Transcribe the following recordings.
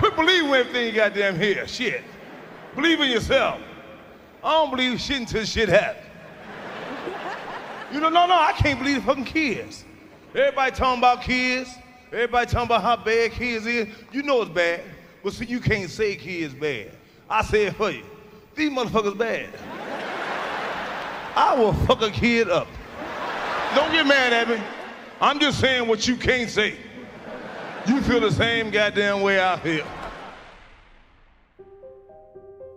Quit believing everything you goddamn hear. Shit. Believe in yourself. I don't believe shit until shit happens. You know, no, no, I can't believe fucking kids. Everybody talking about kids. Everybody talking about how bad kids is. You know it's bad. But see, you can't say kids bad. I say it for you. These motherfuckers bad. I will fuck a kid up. Don't get mad at me. I'm just saying what you can't say. You feel the same goddamn way I feel.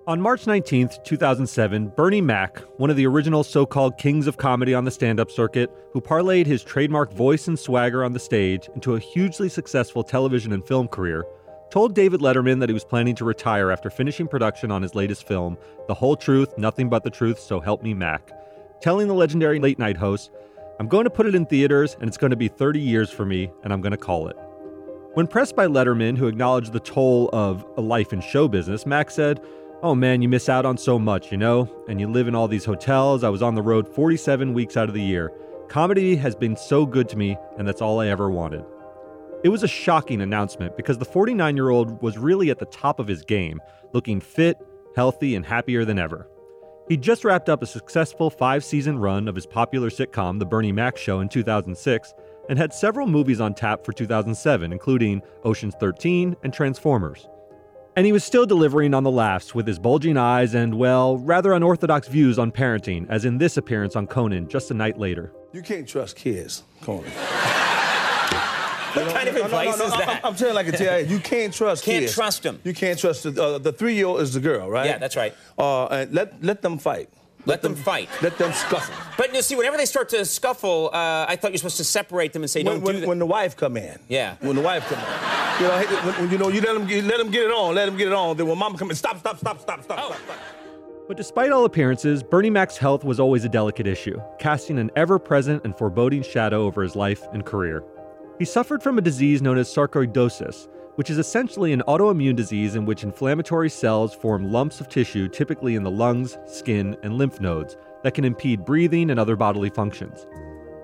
On March 19th, 2007, Bernie Mac, one of the original so called kings of comedy on the stand up circuit, who parlayed his trademark voice and swagger on the stage into a hugely successful television and film career, told David Letterman that he was planning to retire after finishing production on his latest film, The Whole Truth, Nothing But the Truth, So Help Me Mac, telling the legendary late night host, I'm going to put it in theaters and it's going to be 30 years for me, and I'm going to call it. When pressed by Letterman, who acknowledged the toll of a life in show business, Mac said, Oh man, you miss out on so much, you know? And you live in all these hotels. I was on the road 47 weeks out of the year. Comedy has been so good to me, and that's all I ever wanted. It was a shocking announcement because the 49 year old was really at the top of his game, looking fit, healthy, and happier than ever. He just wrapped up a successful five season run of his popular sitcom, The Bernie Mac Show, in 2006, and had several movies on tap for 2007, including Ocean's 13 and Transformers. And he was still delivering on the laughs with his bulging eyes and, well, rather unorthodox views on parenting, as in this appearance on Conan just a night later. You can't trust kids, Conan. What kind of advice is that? I'm, I'm telling you like a tell you, you can't trust Can't kids. them. You can't trust the, uh, the three-year-old is the girl, right? Yeah, that's right. Uh, and let let them fight. Let them fight. Let them scuffle. But you see, whenever they start to scuffle, uh, I thought you're supposed to separate them and say, When, "Don't when, do that." when the wife come in. Yeah. When the wife come in. You know, when, when, you know, you let them get, let them get it on, let them get it on. Then when mama come in, stop, stop, stop, stop, stop, Oh. stop, stop. But despite all appearances, Bernie Mac's health was always a delicate issue, casting an ever present and foreboding shadow over his life and career. He suffered from a disease known as sarcoidosis, which is essentially an autoimmune disease in which inflammatory cells form lumps of tissue, typically in the lungs, skin, and lymph nodes, that can impede breathing and other bodily functions.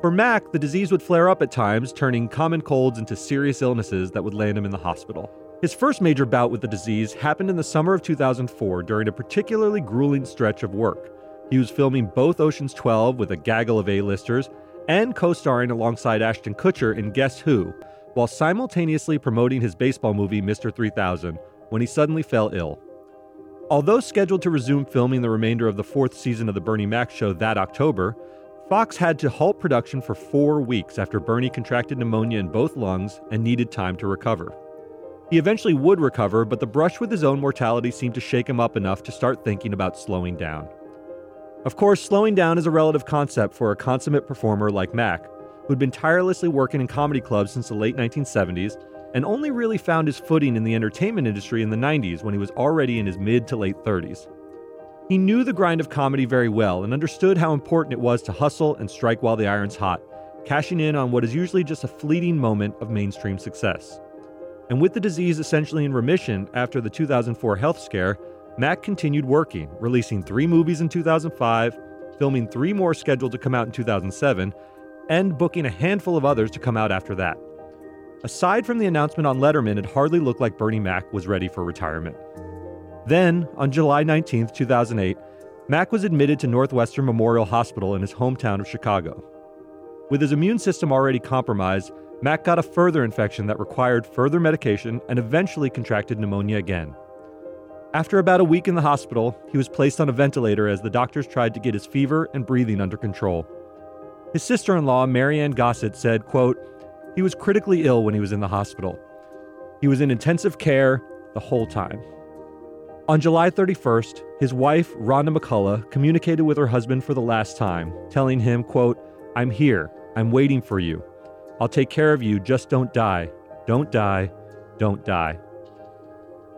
For Mac, the disease would flare up at times, turning common colds into serious illnesses that would land him in the hospital. His first major bout with the disease happened in the summer of 2004 during a particularly grueling stretch of work. He was filming both Ocean's 12 with a gaggle of A-listers and co-starring alongside Ashton Kutcher in Guess Who, while simultaneously promoting his baseball movie Mr. 3000 when he suddenly fell ill. Although scheduled to resume filming the remainder of the fourth season of The Bernie Mac Show that October, Fox had to halt production for four weeks after Bernie contracted pneumonia in both lungs and needed time to recover. He eventually would recover, but the brush with his own mortality seemed to shake him up enough to start thinking about slowing down. Of course, slowing down is a relative concept for a consummate performer like Mac, who'd been tirelessly working in comedy clubs since the late 1970s and only really found his footing in the entertainment industry in the 90s when he was already in his mid to late 30s. He knew the grind of comedy very well and understood how important it was to hustle and strike while the iron's hot, cashing in on what is usually just a fleeting moment of mainstream success. And with the disease essentially in remission after the 2004 health scare, Mac continued working, releasing three movies in 2005, filming three more scheduled to come out in 2007, and booking a handful of others to come out after that. Aside from the announcement on Letterman, it hardly looked like Bernie Mac was ready for retirement. Then, on July 19, 2008, Mac was admitted to Northwestern Memorial Hospital in his hometown of Chicago. With his immune system already compromised, Mac got a further infection that required further medication and eventually contracted pneumonia again. After about a week in the hospital, he was placed on a ventilator as the doctors tried to get his fever and breathing under control. His sister-in-law, Marianne Gossett, said, quote, he was critically ill when he was in the hospital. He was in intensive care the whole time. On July 31st, his wife, Rhonda McCullough, communicated with her husband for the last time, telling him, quote, I'm here. I'm waiting for you. I'll take care of you. Just don't die. Don't die. Don't die.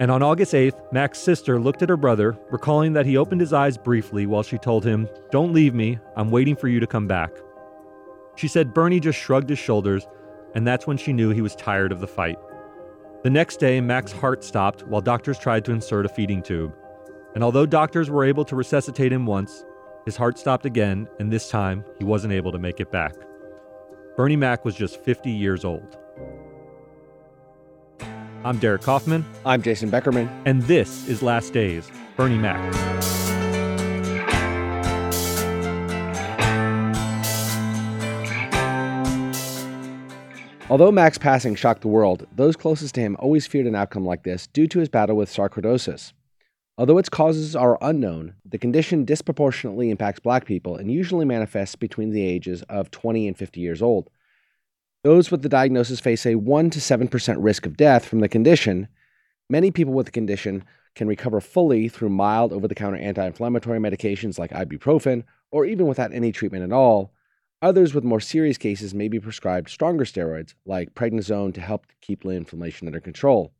And on August 8th, Mac's sister looked at her brother, recalling that he opened his eyes briefly while she told him, Don't leave me, I'm waiting for you to come back. She said Bernie just shrugged his shoulders, and that's when she knew he was tired of the fight. The next day, Mac's heart stopped while doctors tried to insert a feeding tube. And although doctors were able to resuscitate him once, his heart stopped again, and this time he wasn't able to make it back. Bernie Mac was just 50 years old. I'm Derek Kaufman. I'm Jason Beckerman. And this is Last Days, Bernie Mac. Although Mac's passing shocked the world, those closest to him always feared an outcome like this due to his battle with sarcoidosis. Although its causes are unknown, the condition disproportionately impacts black people and usually manifests between the ages of 20 and 50 years old. Those with the diagnosis face a 1 to 7% risk of death from the condition. Many people with the condition can recover fully through mild over the counter anti inflammatory medications like ibuprofen, or even without any treatment at all. Others with more serious cases may be prescribed stronger steroids like prednisone to help keep inflammation under control.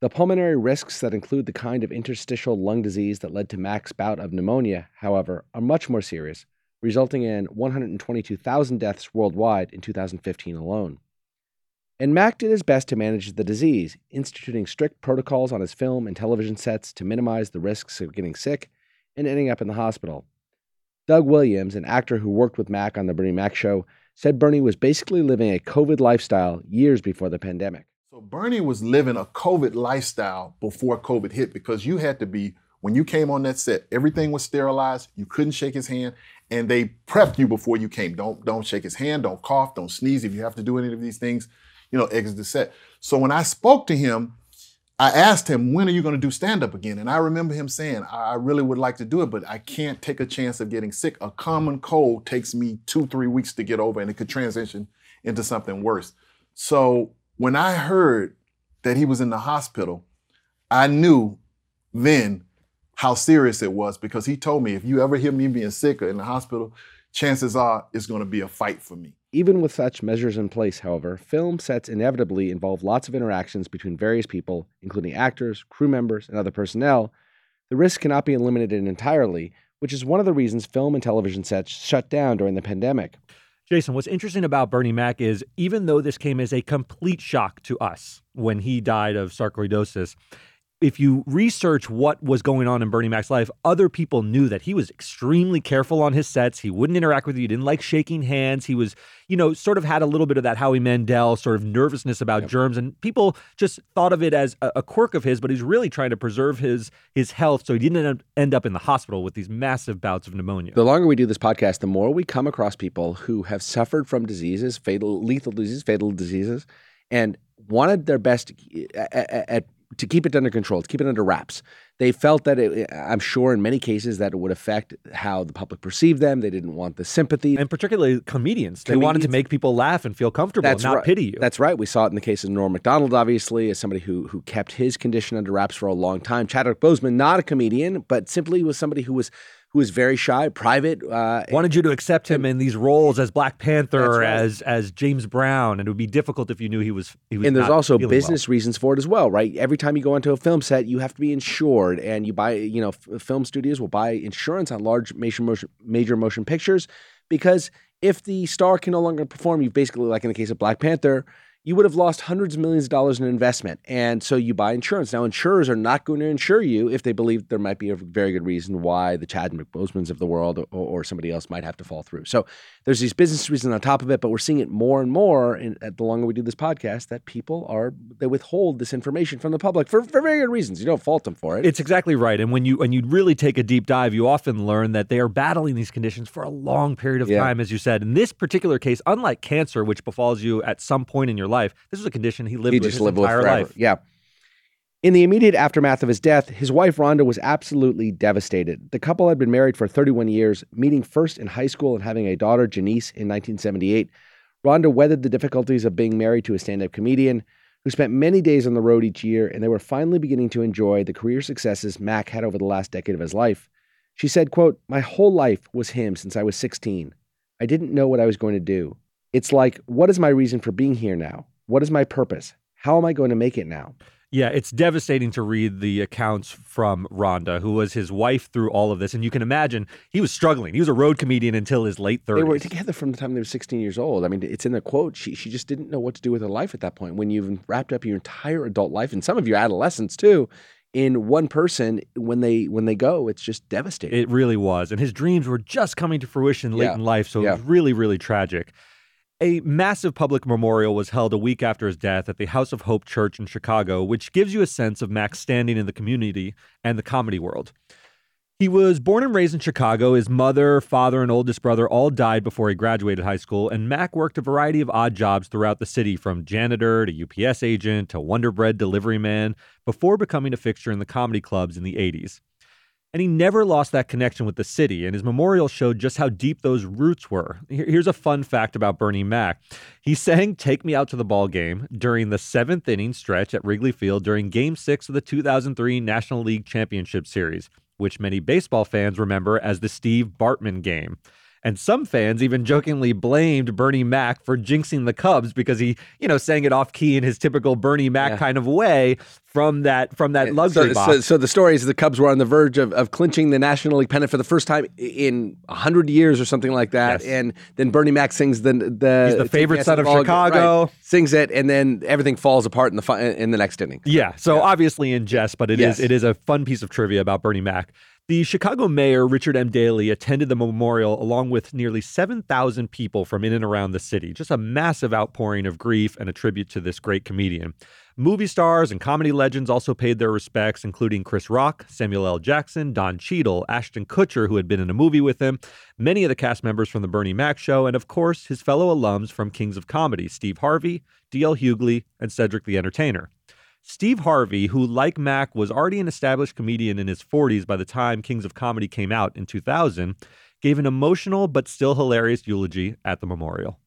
The pulmonary risks that include the kind of interstitial lung disease that led to Mac's bout of pneumonia, however, are much more serious, resulting in 122,000 deaths worldwide in 2015 alone. And Mac did his best to manage the disease, instituting strict protocols on his film and television sets to minimize the risks of getting sick and ending up in the hospital. Doug Williams, an actor who worked with Mac on The Bernie Mac Show, said Bernie was basically living a COVID lifestyle years before the pandemic. So Bernie was living a COVID lifestyle before COVID hit because you had to be, when you came on that set, everything was sterilized. You couldn't shake his hand. And they prepped you before you came. Don't don't shake his hand, don't cough, don't sneeze. If you have to do any of these things, you know, exit the set. So when I spoke to him, I asked him, when are you going to do stand up again? And I remember him saying, I really would like to do it, but I can't take a chance of getting sick. A common cold takes me two, three weeks to get over, and it could transition into something worse. So when I heard that he was in the hospital, I knew then how serious it was because he told me if you ever hear me being sick or in the hospital, chances are it's going to be a fight for me. Even with such measures in place, however, film sets inevitably involve lots of interactions between various people, including actors, crew members, and other personnel. The risk cannot be eliminated entirely, which is one of the reasons film and television sets shut down during the pandemic. Jason, what's interesting about Bernie Mac is even though this came as a complete shock to us when he died of sarcoidosis, if you research what was going on in Bernie Mac's life, other people knew that he was extremely careful on his sets. He wouldn't interact with you. He didn't like shaking hands. He was, you know, sort of had a little bit of that Howie Mandel sort of nervousness about yep. germs, and people just thought of it as a, a, quirk of his. But he's really trying to preserve his his health, so he didn't end up in the hospital with these massive bouts of pneumonia. The longer we do this podcast, the more we come across people who have suffered from diseases, fatal, lethal diseases, fatal diseases, and wanted their best eh, eh, eh, at, at to keep it under control, to keep it under wraps. They felt that it, I'm sure in many cases that it would affect how the public perceived them. They didn't want the sympathy. And particularly comedians. They wanted to make people laugh and feel comfortable, That's not right. pity you. That's right. We saw it in the case of Norm Macdonald, obviously, as somebody who who kept his condition under wraps for a long time. Chadwick Boseman, not a comedian, but simply was somebody who was who was very shy, private. Uh, Wanted you to accept him in these roles as Black Panther, right. as as James Brown, and it would be difficult if you knew he was. He was and there's also business well. reasons for it as well, right? Every time you go onto a film set, you have to be insured, and you buy, you know, f- film studios will buy insurance on large major motion, major motion pictures because if the star can no longer perform, you basically, like in the case of Black Panther, you would have lost hundreds of millions of dollars in investment. And so you buy insurance. Now, insurers are not going to insure you if they believe there might be a very good reason why the Chadwick Bosemans of the world or, or, somebody else might have to fall through. So there's these business reasons on top of it, but we're seeing it more and more in, the longer we do this podcast that people are, they withhold this information from the public for, for very good reasons. You don't fault them for it. It's exactly right. And when you, when you really take a deep dive, you often learn that they are battling these conditions for a long period of yeah. time, as you said. In this particular case, unlike cancer, which befalls you at some point in your life, this was a condition he lived he with just his lived entire with forever. life. Yeah. In the immediate aftermath of his death, his wife Rhonda was absolutely devastated. The couple had been married for 31 years, meeting first in high school and having a daughter, Janice, in 1978. Rhonda weathered the difficulties of being married to a stand up comedian who spent many days on the road each year, and they were finally beginning to enjoy the career successes Mac had over the last decade of his life. She said, quote, My whole life was him since I was 16. I didn't know what I was going to do. It's like, what is my reason for being here now? What is my purpose? How am I going to make it now? Yeah, it's devastating to read the accounts from Rhonda, who was his wife through all of this. And you can imagine he was struggling. He was a road comedian until his late 30s. They were together from the time they were 16 years old. I mean, it's in the quote. She, she just didn't know what to do with her life at that point. When you've wrapped up your entire adult life and some of your adolescence too in one person, when they when they go, it's just devastating. It really was. And his dreams were just coming to fruition late Yeah. in life. So it was really, really tragic. A massive public memorial was held a week after his death at the House of Hope Church in Chicago, which gives you a sense of Mac's standing in the community and the comedy world. He was born and raised in Chicago. His mother, father, and oldest brother all died before he graduated high school, and Mac worked a variety of odd jobs throughout the city from janitor to UPS agent to Wonder Bread delivery man before becoming a fixture in the comedy clubs in the 80s. And he never lost that connection with the city, and his memorial showed just how deep those roots were. Here's a fun fact about Bernie Mac. He sang Take Me Out to the Ball Game during the seventh inning stretch at Wrigley Field during Game 6 of the 2003 National League Championship Series, which many baseball fans remember as the Steve Bartman game. And some fans even jokingly blamed Bernie Mac for jinxing the Cubs because he, you know, sang it off key in his typical Bernie Mac Yeah. kind of way from that from that luxury so, box. so, so the story is the Cubs were on the verge of, of clinching the National League pennant for the first time in hundred years or something like that. Yes. And then Bernie Mac sings the the He's the favorite son of Out to the Ball- Chicago. right, sings it, and then everything falls apart in the fi- in the next inning. Yeah, so obviously in jest, but it is Yes. it is a fun piece of trivia about Bernie Mac. The Chicago mayor Richard M. Daley attended the memorial along with nearly 7,000 people from in and around the city. Just a massive outpouring of grief and a tribute to this great comedian. Movie stars and comedy legends also paid their respects, including Chris Rock, Samuel L. Jackson, Don Cheadle, Ashton Kutcher, who had been in a movie with him, many of the cast members from The Bernie Mac Show, and of course, his fellow alums from Kings of Comedy, Steve Harvey, D.L. Hughley, and Cedric the Entertainer. Steve Harvey, who, like Mac, was already an established comedian in his 40s by the time Kings of Comedy came out in 2000, gave an emotional but still hilarious eulogy at the memorial.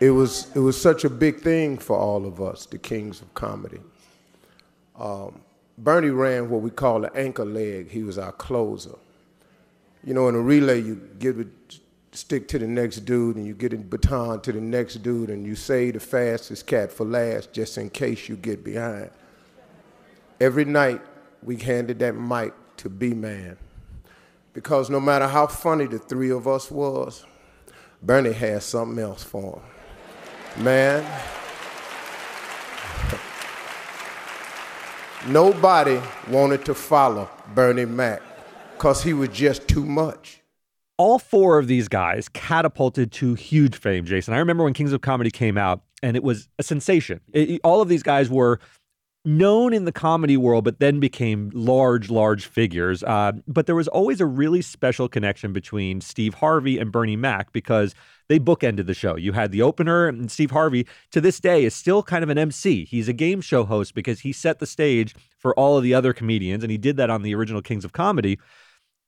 it was it was such a big thing for all of us, the kings of comedy. Um, Bernie ran what we call the anchor leg. He was our closer. You know, in a relay, you give it stick to the next dude, and you get a baton to the next dude, and you say the fastest cat for last, just in case you get behind. Every night, we handed that mic to B Man, because no matter how funny the three of us was, Bernie had something else for him. Man, nobody wanted to follow Bernie Mac because he was just too much. All four of these guys catapulted to huge fame, Jason. I remember when Kings of Comedy came out and it was a sensation. It- all of these guys were known in the comedy world, but then became large, large figures. Uh, but there was always a really special connection between Steve Harvey and Bernie Mac because they bookended the show. You had the opener, and Steve Harvey, to this day, is still kind of an MC. He's a game show host because he set the stage for all of the other comedians, and he did that on the original Kings of Comedy.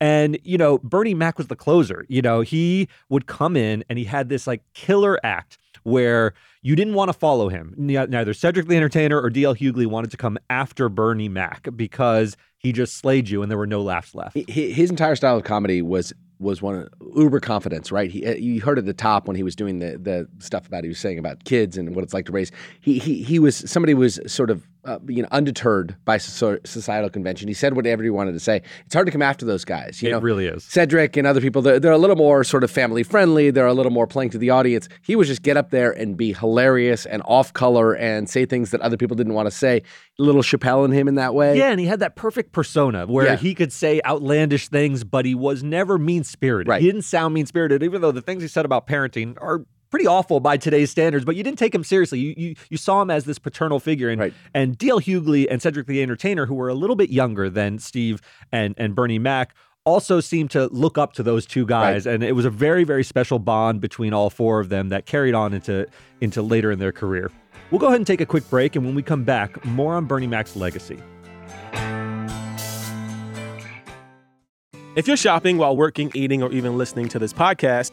And, you know, Bernie Mac was the closer. You know, he would come in and he had this like killer act where you didn't want to follow him. Neither Cedric the Entertainer or DL Hughley wanted to come after Bernie Mac because he just slayed you and there were no laughs left. His entire style of comedy was was one uber confidence, right? He, you heard at the top when he was doing the the stuff about he was saying about kids and what it's like to raise. He he he was somebody was sort of uh, you know undeterred by societal convention. He said whatever he wanted to say. It's hard to come after those guys. You It know, really is. Cedric and other people, they're, they're a little more sort of family friendly. They're a little more playing to the audience. He was just get up there and be hilarious and off color and say things that other people didn't want to say. A little Chappelle in him in that way. Yeah, and he had that perfect persona where Yeah. he could say outlandish things, but he was never mean spirited. Right. He didn't sound mean spirited, even though the things he said about parenting are pretty awful by today's standards. But you didn't take him seriously. You you, you saw him as this paternal figure, and Right. and D.L. Hughley and Cedric the Entertainer, who were a little bit younger than Steve and and Bernie Mac. Also seemed to look up to those two guys, and it was a very, very special bond between all four of them that carried on into into later in their career. We'll go ahead and take a quick break, and when we come back, more on Bernie Mac's legacy. If you're shopping while working, eating, or even listening to this podcast,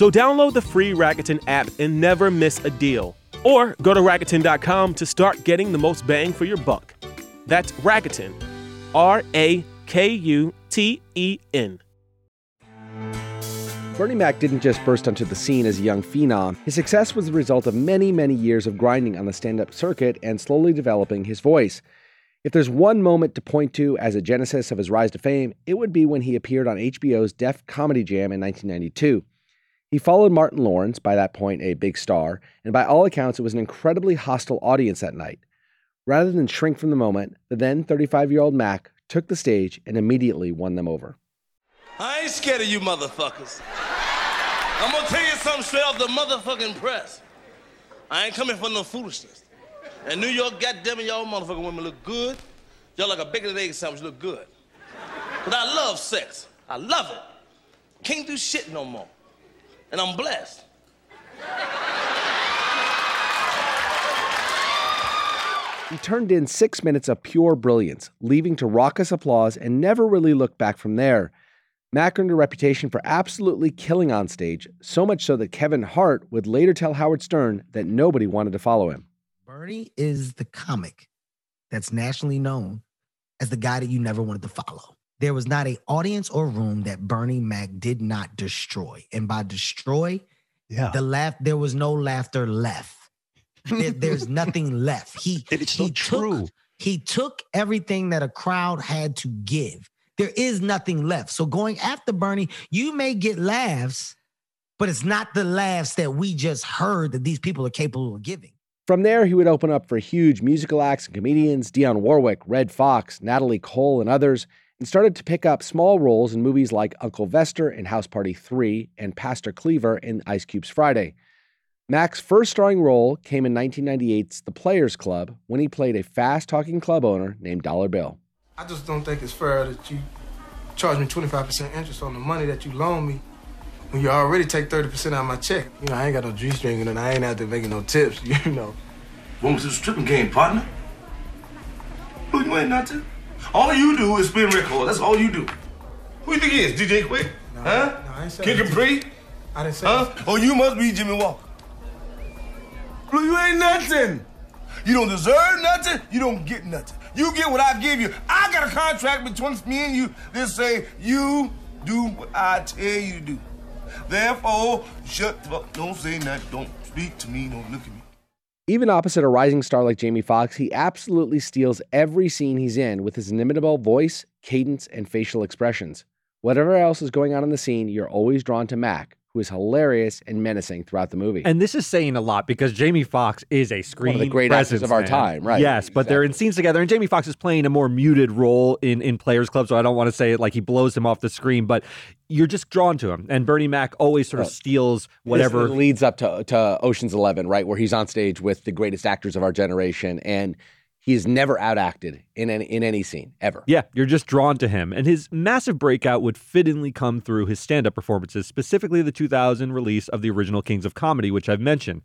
So download the free Rakuten app and never miss a deal. Or go to Rakuten.com to start getting the most bang for your buck. That's Rakuten. R A K U T E N. Bernie Mac didn't just burst onto the scene as a young phenom. His success was the result of many, many years of grinding on the stand up circuit and slowly developing his voice. If there's one moment to point to as a genesis of his rise to fame, it would be when he appeared on HBO's Def Comedy Jam in 1992. He followed Martin Lawrence, by that point a big star, and by all accounts, it was an incredibly hostile audience that night. Rather than shrink from the moment, the then 35 year old Mac took the stage and immediately won them over. I ain't scared of you motherfuckers. I'm gonna tell you something straight off the motherfucking press. I ain't coming for no foolishness. And New York, goddamn it, y'all motherfucking women look good. Y'all like a bacon and egg sandwich look good. But I love sex. I love it. Can't do shit no more. And I'm blessed. He turned in six minutes of pure brilliance, leaving to raucous applause and never really looked back from there. Mac earned a reputation for absolutely killing on stage, so much so that Kevin Hart would later tell Howard Stern that nobody wanted to follow him. Bernie is the comic that's nationally known as the guy that you never wanted to follow. There was not a audience or room that Bernie Mac did not destroy. And by destroy, yeah. the laugh, there was no laughter left. There- there's nothing left. He, It's so he true. Took, he took everything that a crowd had to give. There is nothing left. So going after Bernie, you may get laughs, but it's not the laughs that we just heard that these people are capable of giving. From there, he would open up for huge musical acts and comedians Dionne Warwick, Redd Foxx, Natalie Cole, and others, and started to pick up small roles in movies like Uncle Vester in House Party 3 and Pastor Cleaver in Ice Cube's Friday. Mac's first starring role came in 1998's The Players Club when he played a fast talking club owner named Dollar Bill. I just don't think it's fair that you charge me 25% interest on the money that you loan me when you already take 30% out of my check. You know, I ain't got no G string and I ain't out there making no tips, you know. When was this stripping game, partner? Who you ain't nothing? All you do is spin records. That's all you do. Who you think he is? DJ Quik? huh? No, I ain't say Kid that. Capri? I didn't say Huh? that. Oh, you must be Jimmie Walker. Blue, you ain't nothing. You don't deserve nothing. You don't get nothing. You get what I give you. I got a contract between me and you that say you do what I tell you to do. Therefore, shut the fuck. Don't say nothing. Don't speak to me. Don't look at me. Even opposite a rising star like Jamie Foxx, he absolutely steals every scene he's in with his inimitable voice, cadence, and facial expressions. Whatever else is going on in the scene, you're always drawn to Mac, who is hilarious and menacing throughout the movie. And this is saying a lot because Jamie Foxx is a screen great actors presence, of our man. time, right, Yes, but they're in scenes together, and Jamie Foxx is playing a more muted role in in Players Club, so I don't want to say it like he blows him off the screen, but you're just drawn to him. And Bernie Mac always sort of Oh. steals This whatever. leads up to, to Ocean's Eleven, right, where he's on stage with the greatest actors of our generation, and he's never outacted in any, in any scene ever. Yeah, you're just drawn to him. And his massive breakout would fittingly come through his stand up performances, specifically the 2000 release of the original Kings of Comedy, which I've mentioned.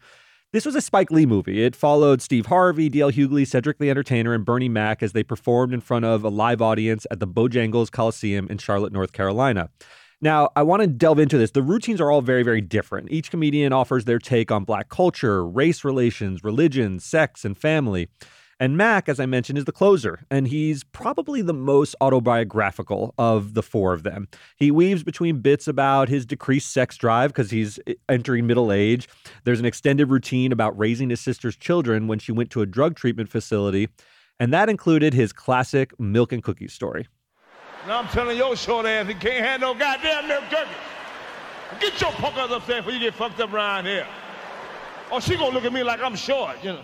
This was a Spike Lee movie. It followed Steve Harvey, D.L. Hughley, Cedric the Entertainer, and Bernie Mac as they performed in front of a live audience at the Bojangles Coliseum in Charlotte, North Carolina. Now, I want to delve into this. The routines are all very, very different. Each comedian offers their take on black culture, race relations, religion, sex, and family. And Mac, as I mentioned, is the closer, and he's probably the most autobiographical of the four of them. He weaves between bits about his decreased sex drive because he's eh, entering middle age. There's an extended routine about raising his sister's children when she went to a drug treatment facility, and that included his classic milk and cookies story. Now I'm telling your short ass, he can't have no goddamn milk turkey. Get your punk ass upstairs before you get fucked up around here. Or she gonna look at me like I'm short, you know.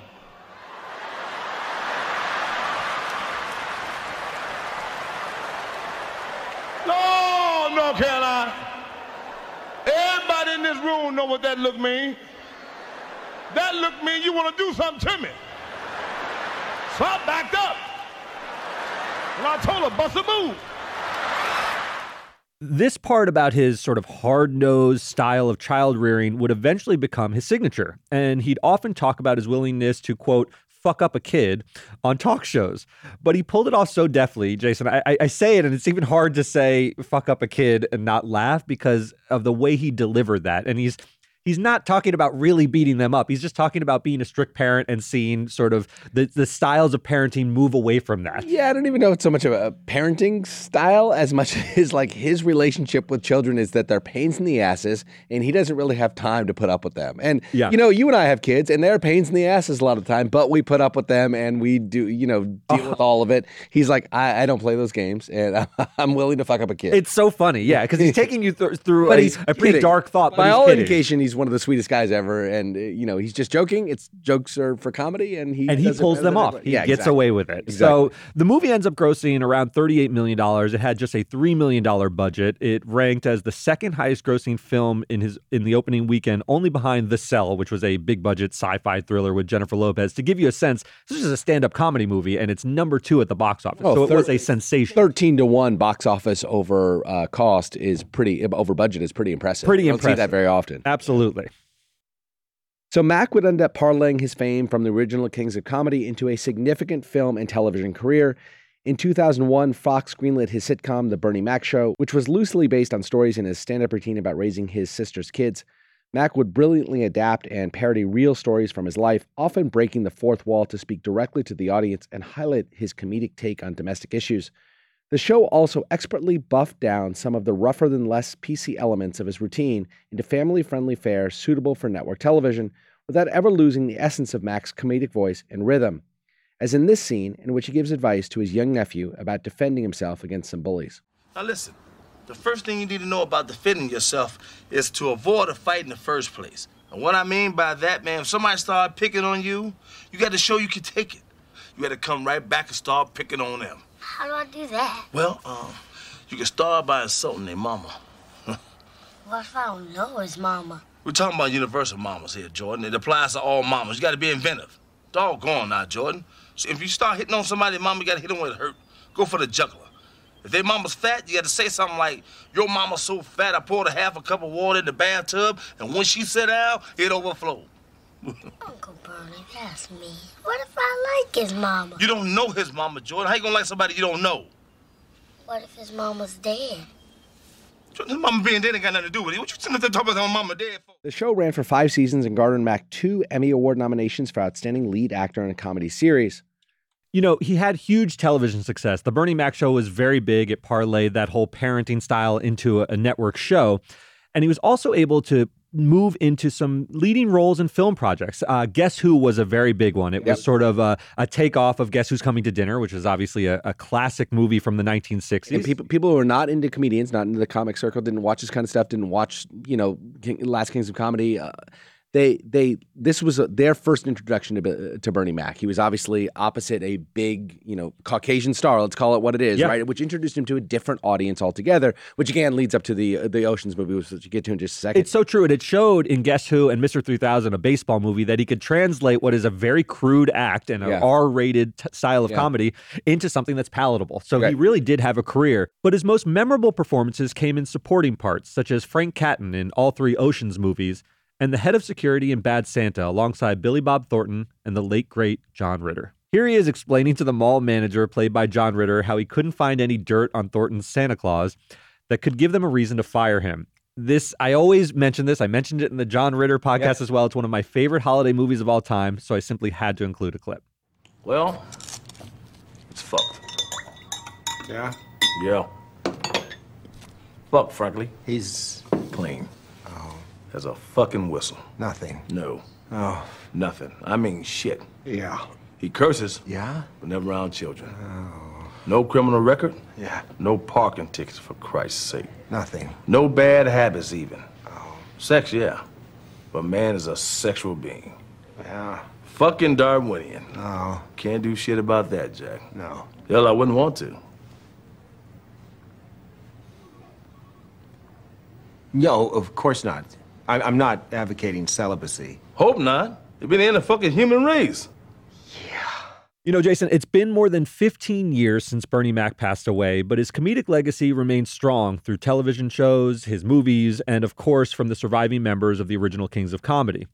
Oh, no, no, Caroline. Everybody in this room know what that look mean. That look mean you wanna do something to me. So I backed up. And I told her, bust a move. This part about his sort of hard nosed style of child rearing would eventually become his signature. And he'd often talk about his willingness to, quote, fuck up a kid on talk shows. But he pulled it off so deftly, Jason. I, I, say it, and it's even hard to say fuck up a kid and not laugh because of the way he delivered that. And he's he's not talking about really beating them up. He's just talking about being a strict parent and seeing sort of the, the styles of parenting move away from that. Yeah, I don't even know it's so much of a parenting style as much as like his relationship with children is that they're pains in the asses and he doesn't really have time to put up with them. And Yeah. you know, you and I have kids and they're pains in the asses a lot of the time, but we put up with them and we do, you know, deal with uh-huh. all of it. He's like, I, I don't play those games and I'm willing to fuck up a kid. It's so funny, yeah, because he's taking you th- through But a, he's a pretty kidding. dark thought. By but he's all kidding. indication, he's one of the sweetest guys ever, and uh, you know he's just joking. It's jokes are for comedy, and he and he pulls them off. He yeah, gets exactly. away with it. Exactly. So the movie ends up grossing around $38 million. It had just a $3 million budget. It ranked as the second highest grossing film in his in the opening weekend, only behind The Cell, which was a big budget sci-fi thriller with Jennifer Lopez. To give you a sense, this is a stand-up comedy movie, and it's number two at the box office. Oh, so it was a sensation. Thirteen to one box office over uh, cost is pretty over budget is pretty impressive. Pretty see that very often. Absolutely. So Mac would end up parlaying his fame from the original Kings of Comedy into a significant film and television career. In 2001, Fox greenlit his sitcom The Bernie Mac Show, which was loosely based on stories in his stand-up routine about raising his sister's kids. Mac would brilliantly adapt and parody real stories from his life, often breaking the fourth wall to speak directly to the audience and highlight his comedic take on domestic issues. The show also expertly buffed down some of the rougher than less PC elements of his routine into family friendly fare suitable for network television without ever losing the essence of Mac's comedic voice and rhythm, as in this scene in which he gives advice to his young nephew about defending himself against some bullies. Now listen, the first thing you need to know about defending yourself is to avoid a fight in the first place. And what I mean by that, man, if somebody start picking on you, you got to show you can take it. You got to come right back and start picking on them. How do I do that? Well, um, you can start by insulting their mama. What if I don't know his mama? We're talking about universal mamas here, Jordan. It applies to all mamas. You got to be inventive. Doggone now, Jordan. So if you start hitting on somebody, mama, you got to hit them where it hurt. Go for the juggler. If their mama's fat, you got to say something like, "Your mama's so fat, I poured a half a cup of water in the bathtub, and when she sat down, it overflowed." Uncle Bernie, that's me. What if I like his mama? You don't know his mama, Jordan. How you gonna like somebody you don't know? What if his mama's dead? Jordan, his mama being dead ain't got nothing to do with it. What you sitting there talking about her mama dead for? The show ran for five seasons and garnered Mac two Emmy Award nominations for Outstanding Lead Actor in a Comedy Series. You know, he had huge television success. The Bernie Mac show was very big. It parlayed that whole parenting style into a, a network show. And he was also able to move into some leading roles in film projects. Uh, Guess Who was a very big one. It Yep. was sort of a, a takeoff of Guess Who's Coming to Dinner, which is obviously a, a classic movie from the 1960s. And people people who are not into comedians, not into the comic circle, didn't watch this kind of stuff, didn't watch you know King, Last Kings of Comedy. Uh, they they this was uh their first introduction to to Bernie Mac. He was obviously opposite a big you know Caucasian star. Let's call it what it is, Yeah. right? Which introduced him to a different audience altogether. Which again leads up to the the Ocean's movie, which we'll get to in just a second. It's so true. And it showed in Guess Who and Mr. 3000, a baseball movie, that he could translate what is a very crude act and an Yeah. R rated t- style of Yeah. comedy into something that's palatable. So he really did have a career. But his most memorable performances came in supporting parts, such as Frank Catton in all three Oceans movies and the head of security in Bad Santa alongside Billy Bob Thornton and the late, great John Ritter. Here he is explaining to the mall manager, played by John Ritter, how he couldn't find any dirt on Thornton's Santa Claus that could give them a reason to fire him. This, I always mention this. I mentioned it in the John Ritter podcast as well. It's one of my favorite holiday movies of all time, so I simply had to include a clip. Well, it's fucked. Yeah? Yeah. Fuck, frankly. He's As a fucking whistle. Nothing. No. Oh. Nothing. I mean shit. Yeah. He curses. Yeah? But never around children. Oh. No criminal record. Yeah. No parking tickets, for Christ's sake. Nothing. No bad habits, even. Oh. Sex, yeah. But man is a sexual being. Yeah. Fucking Darwinian. No. Can't do shit about that, Jack. No. Hell, I wouldn't want to. No, of course not. I, I'm not advocating celibacy. Hope not. It'd be the end of fucking human race. Yeah. You know, Jason, it's been more than 15 years since Bernie Mac passed away, but his comedic legacy remains strong through television shows, his movies, and of course from the surviving members of the original Kings of Comedy.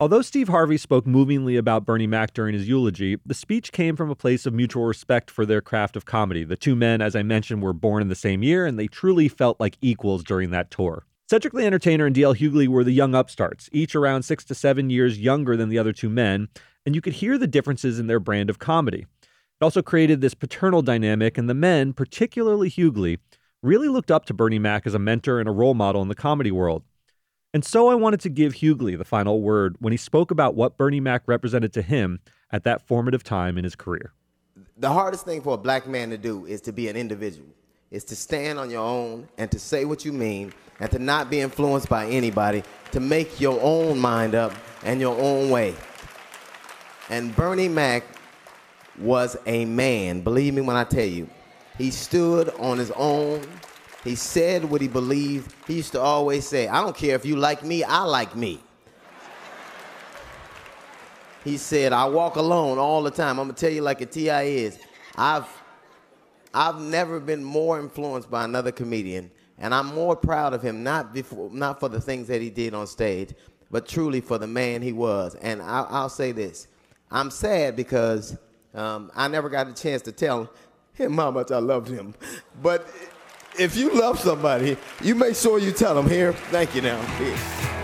Although Steve Harvey spoke movingly about Bernie Mac during his eulogy, the speech came from a place of mutual respect for their craft of comedy. The two men, as I mentioned, were born in the same year, and they truly felt like equals during that tour. Cedric the Entertainer and DL Hughley were the young upstarts, each around six to seven years younger than the other two men, and you could hear the differences in their brand of comedy. It also created this paternal dynamic, and the men, particularly Hughley, really looked up to Bernie Mac as a mentor and a role model in the comedy world. And so I wanted to give Hughley the final word when he spoke about what Bernie Mac represented to him at that formative time in his career. The hardest thing for a black man to do is to be an individual, is to stand on your own and to say what you mean and to not be influenced by anybody, to make your own mind up and your own way. And Bernie Mac was a man, believe me when I tell you. He stood on his own. He said what he believed. He used to always say, I don't care if you like me, I like me. He said, I walk alone all the time. I'm gonna tell you like a TI is. I've I've never been more influenced by another comedian and I'm more proud of him, not, before, not for the things that he did on stage, but truly for the man he was. And I'll, I'll say this I'm sad because um, I never got a chance to tell him how much I loved him. But if you love somebody, you make sure you tell them here. Thank you now. Here.